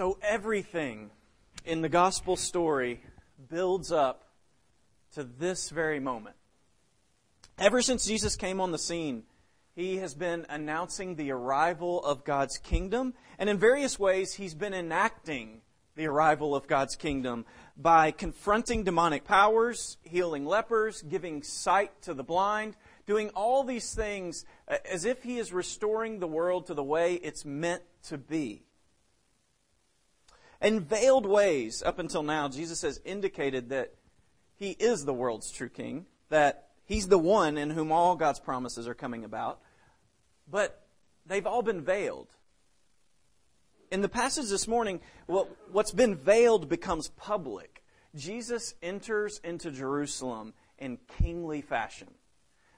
So everything in the gospel story builds up to this very moment. Ever since Jesus came on the scene, he has been announcing the arrival of God's kingdom, and in various ways, he's been enacting the arrival of God's kingdom by confronting demonic powers, healing lepers, giving sight to the blind, doing all these things uh, as if he is restoring the world to the way it's meant to be. In veiled ways, up until now, Jesus has indicated that he is the world's true king, that he's the one in whom all God's promises are coming about. But they've all been veiled. In the passage this morning, what's been veiled becomes public. Jesus enters into Jerusalem in kingly fashion.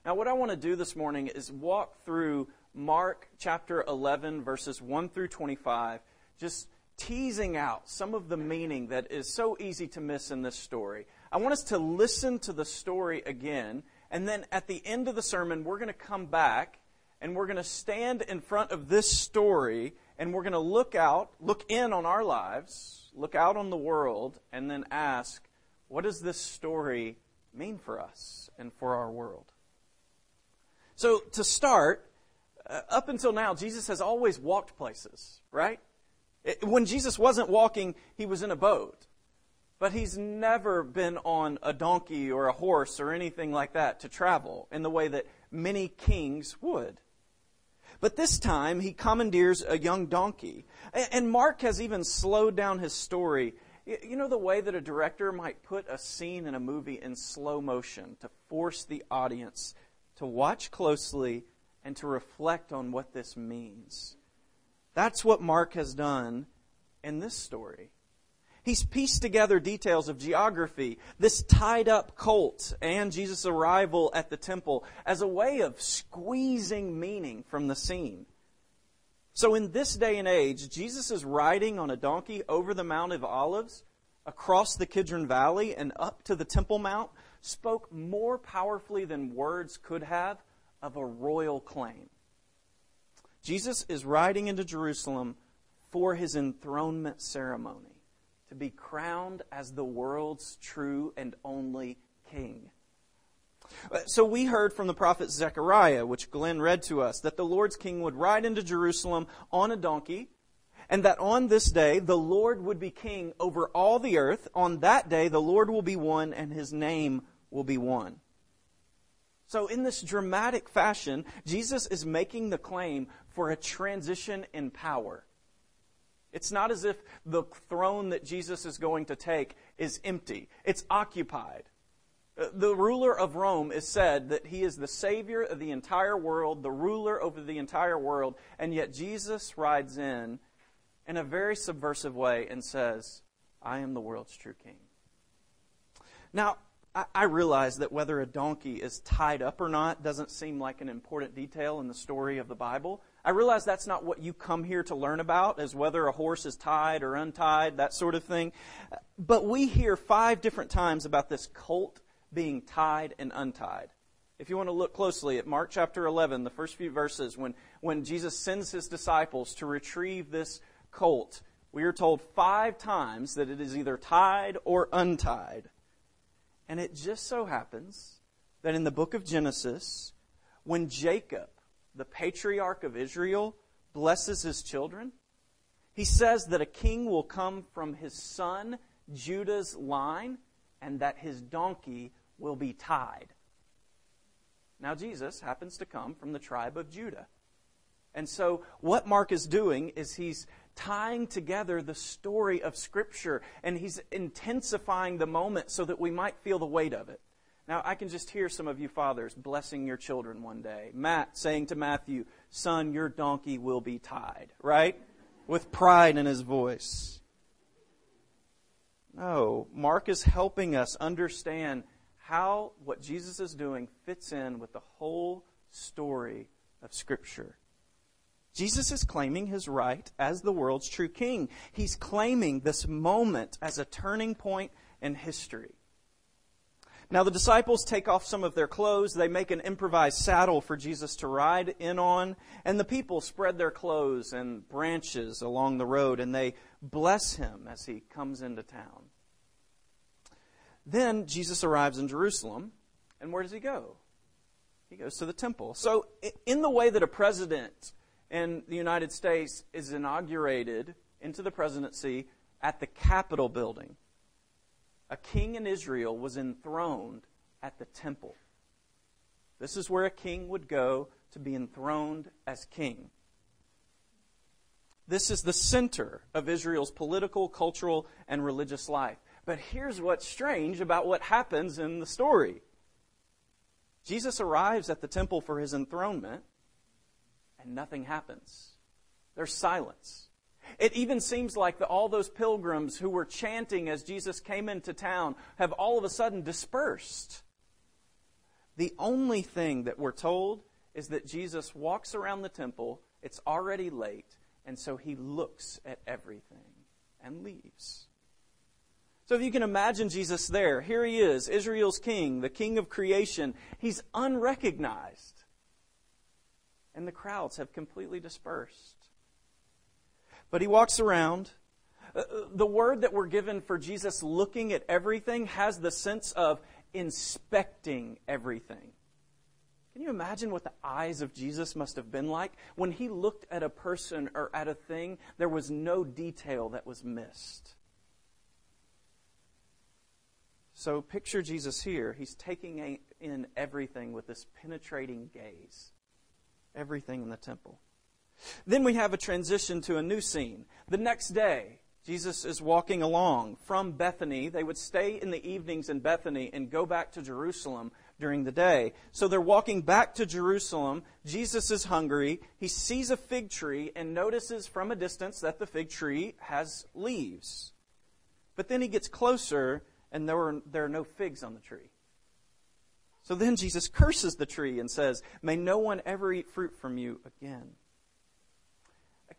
Now, what I want to do this morning is walk through Mark chapter 11, verses 1 through 25, just teasing out some of the meaning that is so easy to miss in this story. I want us to listen to the story again, and then at the end of the sermon, we're going to come back and we're going to stand in front of this story and we're going to look out, look in on our lives, look out on the world, and then ask, what does this story mean for us and for our world? So, to start, uh, up until now, Jesus has always walked places, right? When Jesus wasn't walking, he was in a boat. But he's never been on a donkey or a horse or anything like that to travel in the way that many kings would. But this time, he commandeers a young donkey. And Mark has even slowed down his story. You know the way that a director might put a scene in a movie in slow motion to force the audience to watch closely and to reflect on what this means? That's what Mark has done in this story. He's pieced together details of geography, this tied up colt, and Jesus' arrival at the temple as a way of squeezing meaning from the scene. So, in this day and age, Jesus is riding on a donkey over the Mount of Olives, across the Kidron Valley, and up to the Temple Mount, spoke more powerfully than words could have of a royal claim. Jesus is riding into Jerusalem for his enthronement ceremony to be crowned as the world's true and only king. Uh, so we heard from the prophet Zechariah, which Glenn read to us, that the Lord's king would ride into Jerusalem on a donkey, and that on this day the Lord would be king over all the earth. On that day the Lord will be one, and his name will be one. So, in this dramatic fashion, Jesus is making the claim for a transition in power. It's not as if the throne that Jesus is going to take is empty, it's occupied. Uh, the ruler of Rome is said that he is the savior of the entire world, the ruler over the entire world, and yet Jesus rides in in a very subversive way and says, I am the world's true king. Now, I realize that whether a donkey is tied up or not doesn't seem like an important detail in the story of the Bible. I realize that's not what you come here to learn about, is whether a horse is tied or untied, that sort of thing. But we hear five different times about this colt being tied and untied. If you want to look closely at Mark chapter 11, the first few verses, when, when Jesus sends his disciples to retrieve this colt, we are told five times that it is either tied or untied. And it just so happens that in the book of Genesis, when Jacob, the patriarch of Israel, blesses his children, he says that a king will come from his son Judah's line and that his donkey will be tied. Now, Jesus happens to come from the tribe of Judah. And so, what Mark is doing is he's tying together the story of Scripture, and he's intensifying the moment so that we might feel the weight of it. Now, I can just hear some of you fathers blessing your children one day. Matt saying to Matthew, Son, your donkey will be tied, right? With pride in his voice. No, Mark is helping us understand how what Jesus is doing fits in with the whole story of Scripture. Jesus is claiming his right as the world's true king. He's claiming this moment as a turning point in history. Now the disciples take off some of their clothes. They make an improvised saddle for Jesus to ride in on. And the people spread their clothes and branches along the road and they bless him as he comes into town. Then Jesus arrives in Jerusalem. And where does he go? He goes to the temple. So, in the way that a president in the United States is inaugurated into the presidency at the Capitol building, a king in Israel was enthroned at the temple. This is where a king would go to be enthroned as king. This is the center of Israel's political, cultural, and religious life. But here's what's strange about what happens in the story Jesus arrives at the temple for his enthronement, and nothing happens. There's silence. It even seems like the, all those pilgrims who were chanting as Jesus came into town have all of a sudden dispersed. The only thing that we're told is that Jesus walks around the temple, it's already late, and so he looks at everything and leaves. So if you can imagine Jesus there, here he is, Israel's king, the king of creation. He's unrecognized. And the crowds have completely dispersed. But he walks around. Uh, uh, the word that we're given for Jesus looking at everything has the sense of inspecting everything. Can you imagine what the eyes of Jesus must have been like? When he looked at a person or at a thing, there was no detail that was missed. So picture Jesus here. He's taking in everything with this penetrating gaze. Everything in the temple. Then we have a transition to a new scene. The next day, Jesus is walking along from Bethany. They would stay in the evenings in Bethany and go back to Jerusalem during the day. So they're walking back to Jerusalem. Jesus is hungry. He sees a fig tree and notices from a distance that the fig tree has leaves. But then he gets closer and there are, there are no figs on the tree. So then Jesus curses the tree and says, May no one ever eat fruit from you again.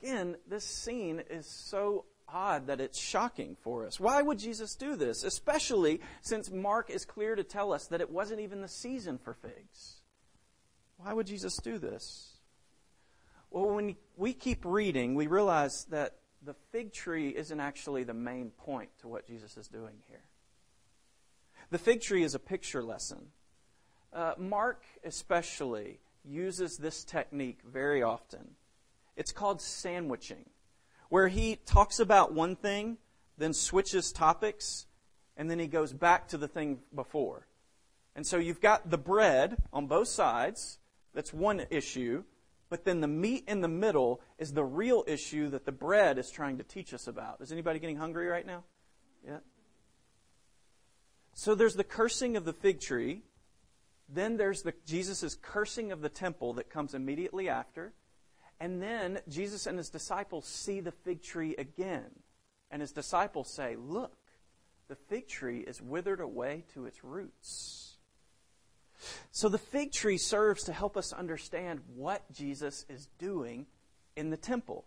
Again, this scene is so odd that it's shocking for us. Why would Jesus do this? Especially since Mark is clear to tell us that it wasn't even the season for figs. Why would Jesus do this? Well, when we keep reading, we realize that the fig tree isn't actually the main point to what Jesus is doing here. The fig tree is a picture lesson. Uh, Mark, especially, uses this technique very often. It's called sandwiching, where he talks about one thing, then switches topics, and then he goes back to the thing before. And so you've got the bread on both sides, that's one issue, but then the meat in the middle is the real issue that the bread is trying to teach us about. Is anybody getting hungry right now? Yeah? So there's the cursing of the fig tree. Then there's the Jesus' cursing of the temple that comes immediately after. And then Jesus and his disciples see the fig tree again. And his disciples say, Look, the fig tree is withered away to its roots. So the fig tree serves to help us understand what Jesus is doing in the temple.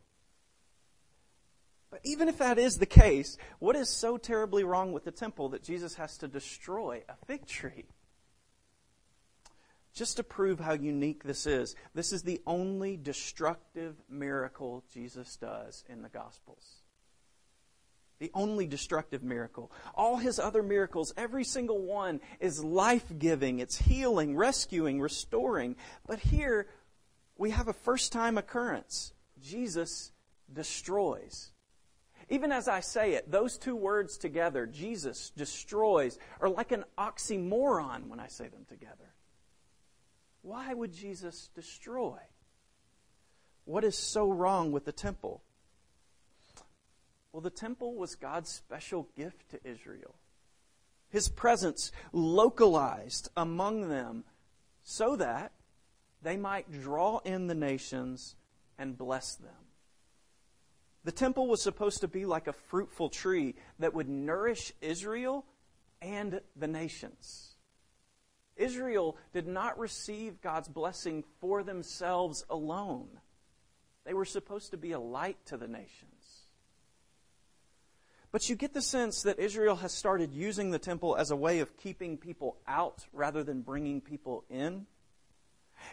But even if that is the case, what is so terribly wrong with the temple that Jesus has to destroy a fig tree? Just to prove how unique this is, this is the only destructive miracle Jesus does in the Gospels. The only destructive miracle. All his other miracles, every single one, is life giving, it's healing, rescuing, restoring. But here, we have a first time occurrence. Jesus destroys. Even as I say it, those two words together, Jesus destroys, are like an oxymoron when I say them together. Why would Jesus destroy? What is so wrong with the temple? Well, the temple was God's special gift to Israel. His presence localized among them so that they might draw in the nations and bless them. The temple was supposed to be like a fruitful tree that would nourish Israel and the nations. Israel did not receive God's blessing for themselves alone. They were supposed to be a light to the nations. But you get the sense that Israel has started using the temple as a way of keeping people out rather than bringing people in.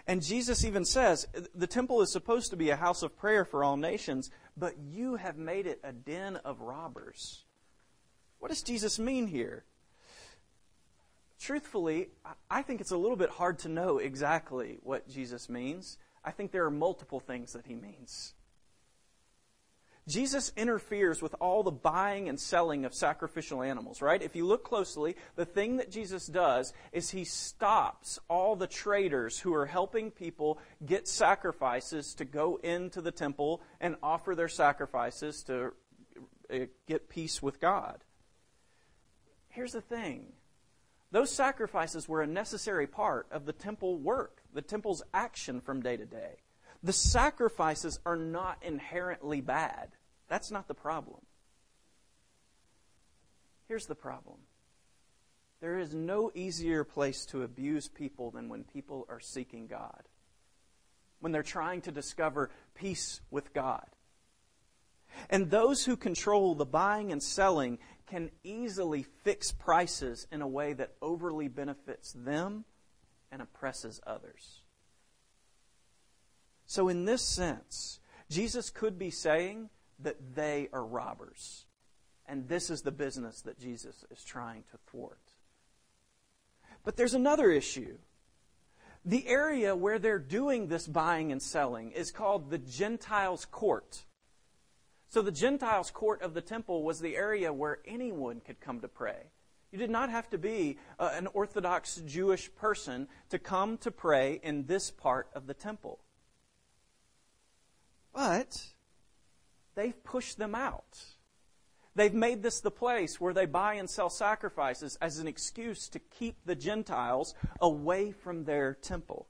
And Jesus even says the temple is supposed to be a house of prayer for all nations, but you have made it a den of robbers. What does Jesus mean here? Truthfully, I think it's a little bit hard to know exactly what Jesus means. I think there are multiple things that he means. Jesus interferes with all the buying and selling of sacrificial animals, right? If you look closely, the thing that Jesus does is he stops all the traders who are helping people get sacrifices to go into the temple and offer their sacrifices to uh, get peace with God. Here's the thing those sacrifices were a necessary part of the temple work, the temple's action from day to day. The sacrifices are not inherently bad. That's not the problem. Here's the problem there is no easier place to abuse people than when people are seeking God, when they're trying to discover peace with God. And those who control the buying and selling can easily fix prices in a way that overly benefits them and oppresses others. So, in this sense, Jesus could be saying that they are robbers. And this is the business that Jesus is trying to thwart. But there's another issue. The area where they're doing this buying and selling is called the Gentiles' court. So the Gentiles' court of the temple was the area where anyone could come to pray. You did not have to be uh, an Orthodox Jewish person to come to pray in this part of the temple. But they've pushed them out. They've made this the place where they buy and sell sacrifices as an excuse to keep the Gentiles away from their temple.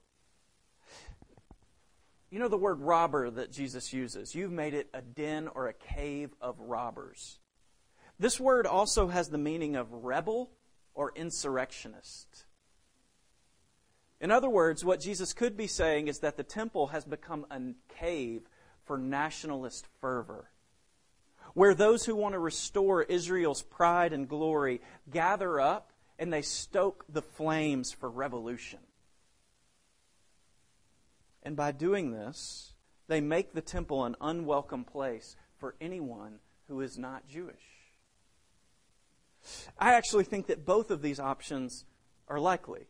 You know the word robber that Jesus uses? You've made it a den or a cave of robbers. This word also has the meaning of rebel or insurrectionist. In other words, what Jesus could be saying is that the temple has become a cave for nationalist fervor, where those who want to restore Israel's pride and glory gather up and they stoke the flames for revolution. And by doing this, they make the temple an unwelcome place for anyone who is not Jewish. I actually think that both of these options are likely.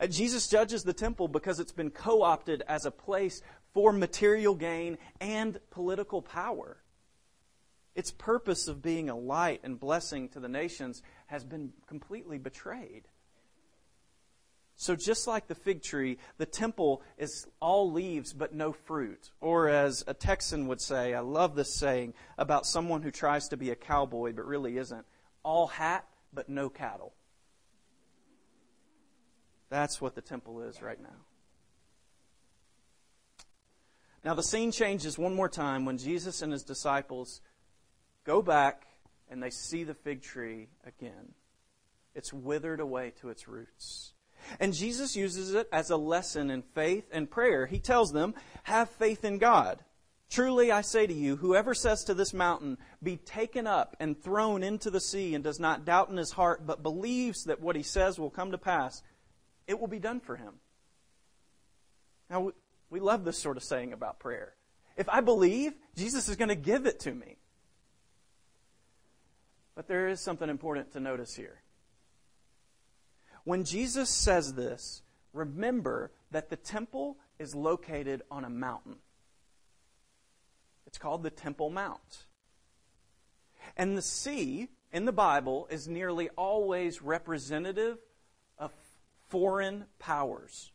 Uh, Jesus judges the temple because it's been co opted as a place for material gain and political power. Its purpose of being a light and blessing to the nations has been completely betrayed. So, just like the fig tree, the temple is all leaves but no fruit. Or, as a Texan would say, I love this saying about someone who tries to be a cowboy but really isn't all hat but no cattle. That's what the temple is right now. Now, the scene changes one more time when Jesus and his disciples go back and they see the fig tree again. It's withered away to its roots. And Jesus uses it as a lesson in faith and prayer. He tells them, Have faith in God. Truly I say to you, whoever says to this mountain, Be taken up and thrown into the sea, and does not doubt in his heart, but believes that what he says will come to pass, it will be done for him. Now, we love this sort of saying about prayer. If I believe, Jesus is going to give it to me. But there is something important to notice here. When Jesus says this, remember that the temple is located on a mountain. It's called the Temple Mount. And the sea in the Bible is nearly always representative of foreign powers.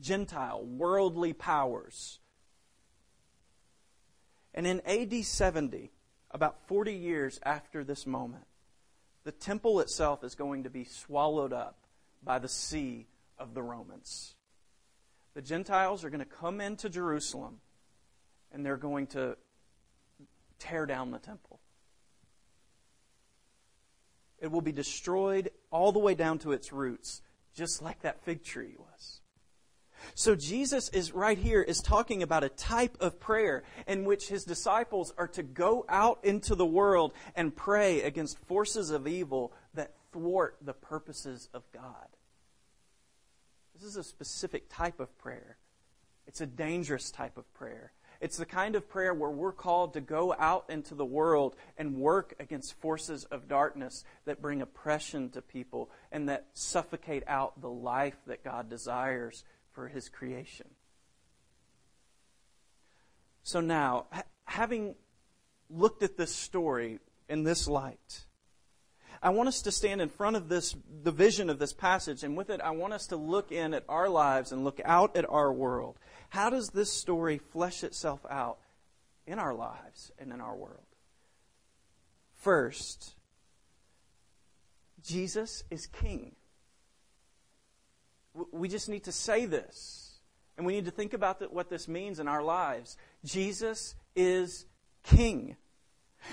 Gentile, worldly powers. And in AD 70, about 40 years after this moment, the temple itself is going to be swallowed up by the sea of the Romans. The Gentiles are going to come into Jerusalem and they're going to tear down the temple. It will be destroyed all the way down to its roots, just like that fig tree was. So Jesus is right here is talking about a type of prayer in which his disciples are to go out into the world and pray against forces of evil thwart the purposes of God. This is a specific type of prayer. It's a dangerous type of prayer. It's the kind of prayer where we're called to go out into the world and work against forces of darkness that bring oppression to people and that suffocate out the life that God desires for His creation. So now, having looked at this story in this light, I want us to stand in front of this, the vision of this passage, and with it, I want us to look in at our lives and look out at our world. How does this story flesh itself out in our lives and in our world? First, Jesus is King. We just need to say this, and we need to think about what this means in our lives. Jesus is King.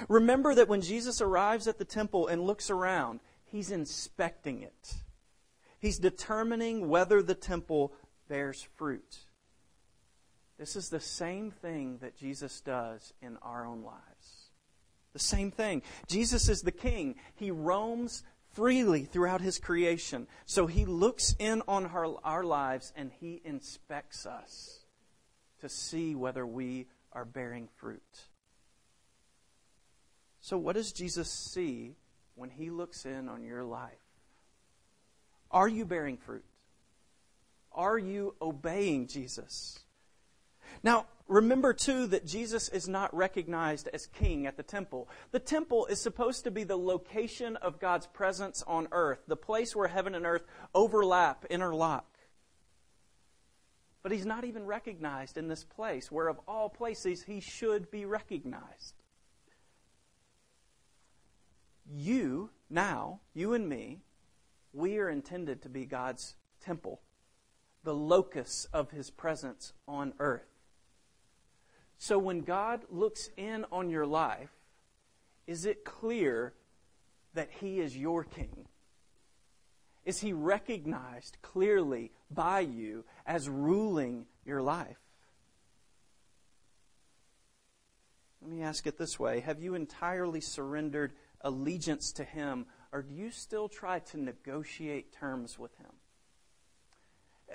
Remember that when Jesus arrives at the temple and looks around, he's inspecting it. He's determining whether the temple bears fruit. This is the same thing that Jesus does in our own lives. The same thing. Jesus is the king. He roams freely throughout his creation. So he looks in on our, our lives and he inspects us to see whether we are bearing fruit. So, what does Jesus see when he looks in on your life? Are you bearing fruit? Are you obeying Jesus? Now, remember too that Jesus is not recognized as king at the temple. The temple is supposed to be the location of God's presence on earth, the place where heaven and earth overlap, interlock. But he's not even recognized in this place, where of all places he should be recognized. You, now, you and me, we are intended to be God's temple, the locus of his presence on earth. So when God looks in on your life, is it clear that He is your King? Is He recognized clearly by you as ruling your life? Let me ask it this way Have you entirely surrendered allegiance to Him, or do you still try to negotiate terms with Him?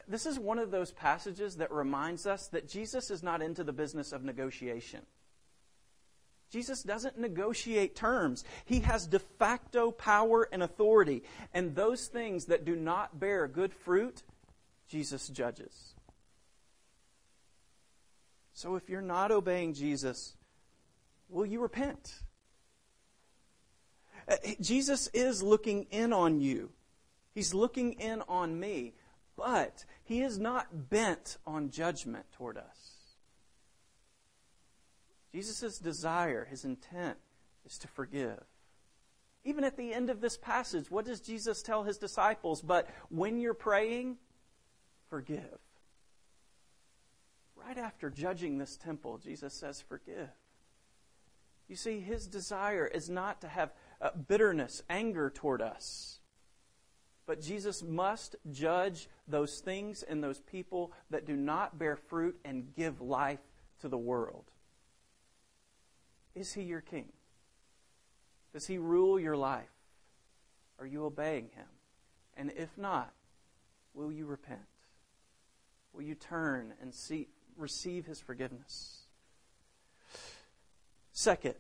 this is one of those passages that reminds us that Jesus is not into the business of negotiation. Jesus doesn't negotiate terms. He has de facto power and authority. And those things that do not bear good fruit, Jesus judges. So if you're not obeying Jesus, will you repent? Uh, Jesus is looking in on you. He's looking in on me. But he is not bent on judgment toward us. Jesus' desire, his intent, is to forgive. Even at the end of this passage, what does Jesus tell his disciples? But when you're praying, forgive. Right after judging this temple, Jesus says, Forgive. You see, his desire is not to have uh, bitterness, anger toward us. But Jesus must judge those things and those people that do not bear fruit and give life to the world. Is he your king? Does he rule your life? Are you obeying him? And if not, will you repent? Will you turn and see, receive his forgiveness? Second,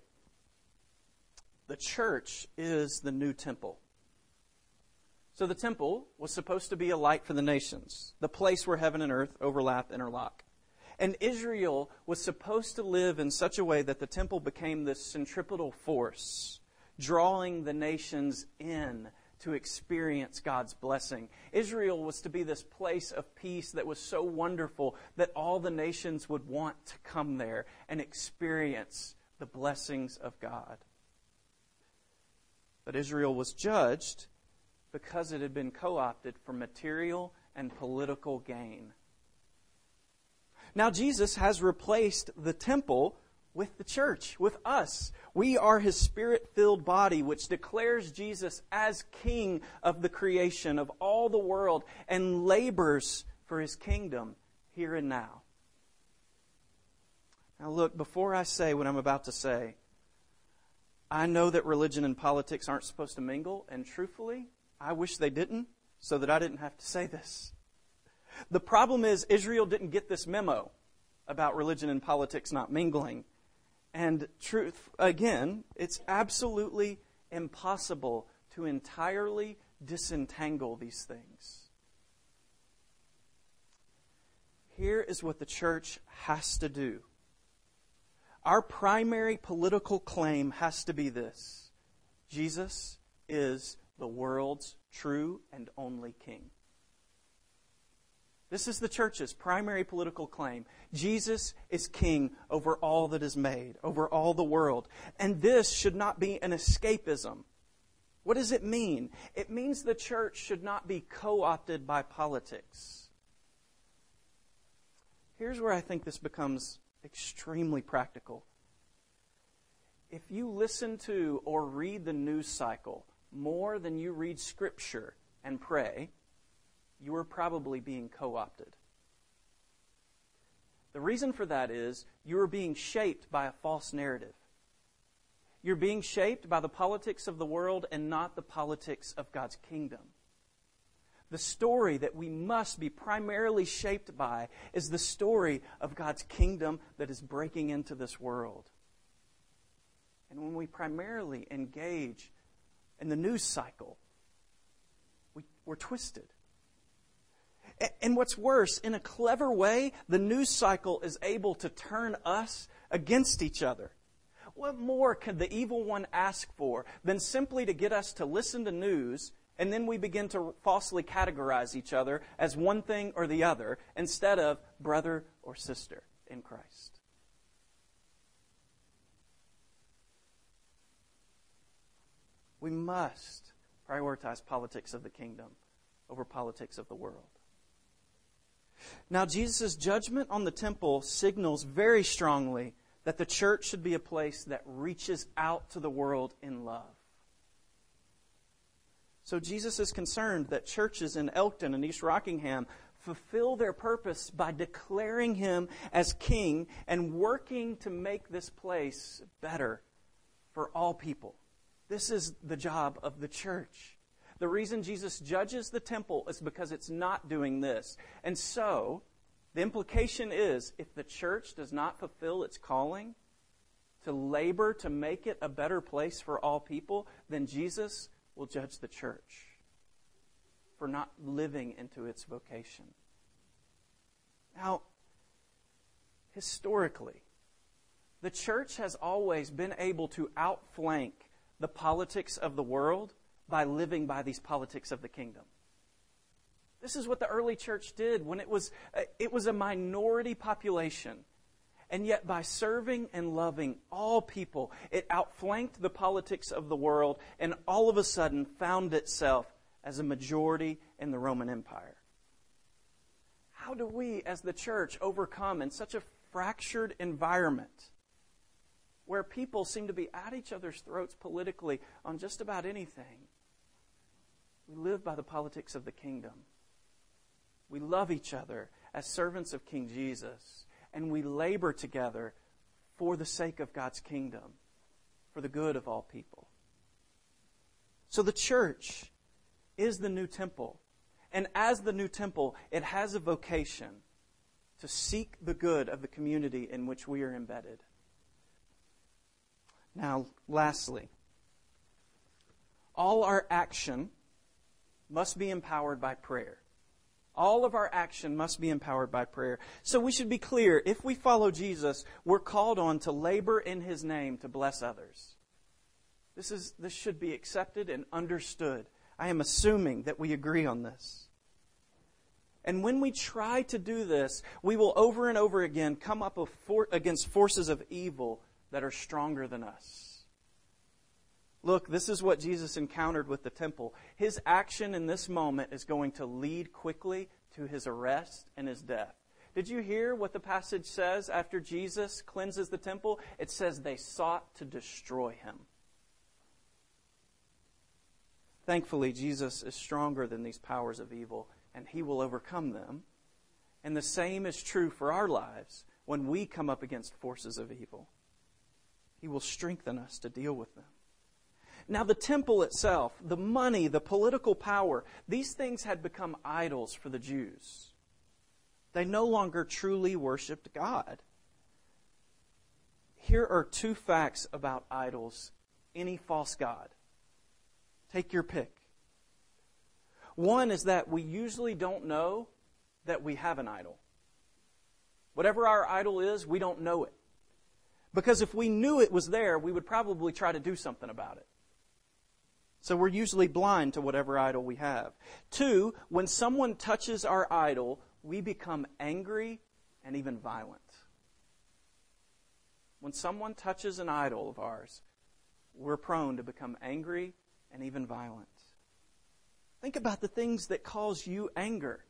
the church is the new temple. So the temple was supposed to be a light for the nations, the place where heaven and earth overlap, interlock. And Israel was supposed to live in such a way that the temple became this centripetal force, drawing the nations in to experience God's blessing. Israel was to be this place of peace that was so wonderful that all the nations would want to come there and experience the blessings of God. But Israel was judged because it had been co opted for material and political gain. Now, Jesus has replaced the temple with the church, with us. We are his spirit filled body, which declares Jesus as king of the creation, of all the world, and labors for his kingdom here and now. Now, look, before I say what I'm about to say, I know that religion and politics aren't supposed to mingle, and truthfully, I wish they didn't so that I didn't have to say this. The problem is, Israel didn't get this memo about religion and politics not mingling. And truth, again, it's absolutely impossible to entirely disentangle these things. Here is what the church has to do. Our primary political claim has to be this Jesus is the world's true and only king. This is the church's primary political claim. Jesus is king over all that is made, over all the world. And this should not be an escapism. What does it mean? It means the church should not be co opted by politics. Here's where I think this becomes extremely practical. If you listen to or read the news cycle more than you read Scripture and pray, you are probably being co opted. The reason for that is you are being shaped by a false narrative. You're being shaped by the politics of the world and not the politics of God's kingdom. The story that we must be primarily shaped by is the story of God's kingdom that is breaking into this world. And when we primarily engage in the news cycle, we, we're twisted. And what's worse, in a clever way, the news cycle is able to turn us against each other. What more could the evil one ask for than simply to get us to listen to news and then we begin to falsely categorize each other as one thing or the other instead of brother or sister in Christ? We must prioritize politics of the kingdom over politics of the world. Now, Jesus' judgment on the temple signals very strongly that the church should be a place that reaches out to the world in love. So, Jesus is concerned that churches in Elkton and East Rockingham fulfill their purpose by declaring him as king and working to make this place better for all people. This is the job of the church. The reason Jesus judges the temple is because it's not doing this. And so, the implication is if the church does not fulfill its calling to labor to make it a better place for all people, then Jesus will judge the church for not living into its vocation. Now, historically, the church has always been able to outflank the politics of the world by living by these politics of the kingdom. This is what the early church did when it was, uh, it was a minority population. And yet, by serving and loving all people, it outflanked the politics of the world and all of a sudden found itself as a majority in the Roman Empire. How do we, as the church, overcome in such a fractured environment where people seem to be at each other's throats politically on just about anything? We live by the politics of the kingdom. We love each other as servants of King Jesus, and we labor together for the sake of God's kingdom, for the good of all people. So the church is the new temple. And as the new temple, it has a vocation to seek the good of the community in which we are embedded. Now, lastly, all our action must be empowered by prayer. All of our action must be empowered by prayer. So we should be clear if we follow Jesus, we're called on to labor in his name to bless others. This, is, this should be accepted and understood. I am assuming that we agree on this. And when we try to do this, we will over and over again come up against forces of evil that are stronger than us. Look, this is what Jesus encountered with the temple. His action in this moment is going to lead quickly to his arrest and his death. Did you hear what the passage says after Jesus cleanses the temple? It says they sought to destroy him. Thankfully, Jesus is stronger than these powers of evil, and he will overcome them And the same is true for our lives when we come up against forces of evil. He will strengthen us to deal with them. Now, the temple itself, the money, the political power, these things had become idols for the Jews. They no longer truly worshiped God. Here are two facts about idols any false God. Take your pick. One is that we usually don't know that we have an idol. Whatever our idol is, we don't know it. Because if we knew it was there, we would probably try to do something about it. So we're usually blind to whatever idol we have. Two, when someone touches our idol, we become angry and even violent. When someone touches an idol of ours, we're prone to become angry and even violent. Think about the things that cause you anger.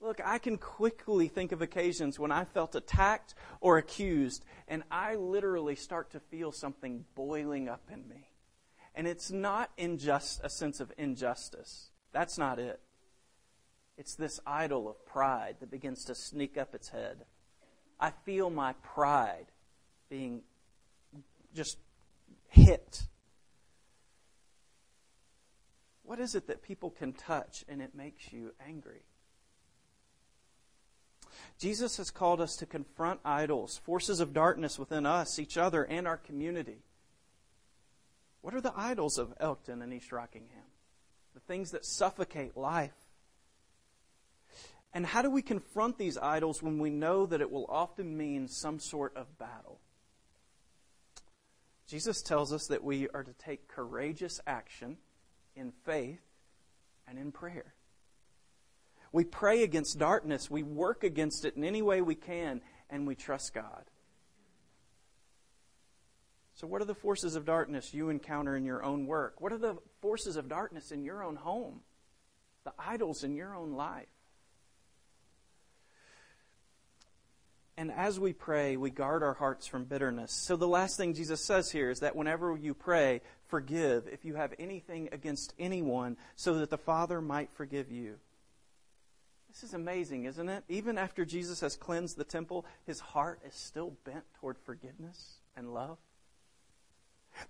Look, I can quickly think of occasions when I felt attacked or accused, and I literally start to feel something boiling up in me. And it's not in just a sense of injustice. That's not it. It's this idol of pride that begins to sneak up its head. I feel my pride being just hit. What is it that people can touch and it makes you angry? Jesus has called us to confront idols, forces of darkness within us, each other, and our community. What are the idols of Elkton and East Rockingham? The things that suffocate life. And how do we confront these idols when we know that it will often mean some sort of battle? Jesus tells us that we are to take courageous action in faith and in prayer. We pray against darkness, we work against it in any way we can, and we trust God. So, what are the forces of darkness you encounter in your own work? What are the forces of darkness in your own home? The idols in your own life? And as we pray, we guard our hearts from bitterness. So the last thing Jesus says here is that whenever you pray, forgive if you have anything against anyone, so that the Father might forgive you. This is amazing, isn't it? Even after Jesus has cleansed the temple, his heart is still bent toward forgiveness and love.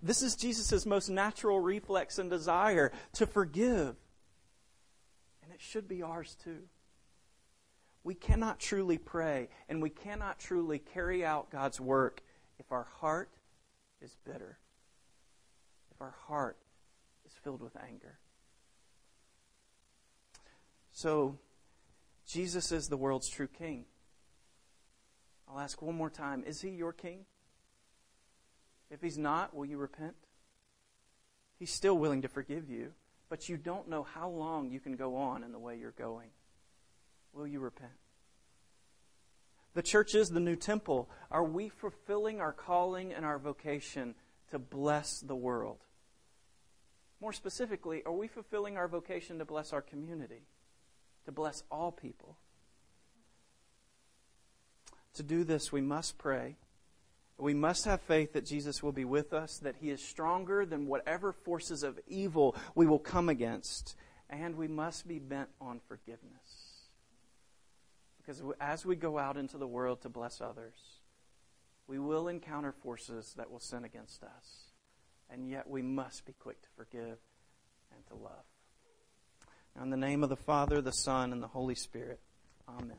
This is Jesus' most natural reflex and desire to forgive. And it should be ours too we cannot truly pray and we cannot truly carry out God's work if our heart is bitter, if our heart is filled with anger. So, Jesus is the world's true king. I'll ask one more time is he your king? If he's not, will you repent? He's still willing to forgive you, but you don't know how long you can go on in the way you're going. Will you repent? The church is the new temple. Are we fulfilling our calling and our vocation to bless the world? More specifically, are we fulfilling our vocation to bless our community, to bless all people? To do this, we must pray. We must have faith that Jesus will be with us, that He is stronger than whatever forces of evil we will come against, and we must be bent on forgiveness. Because as we go out into the world to bless others, we will encounter forces that will sin against us. And yet we must be quick to forgive and to love. Now, in the name of the Father, the Son, and the Holy Spirit, Amen.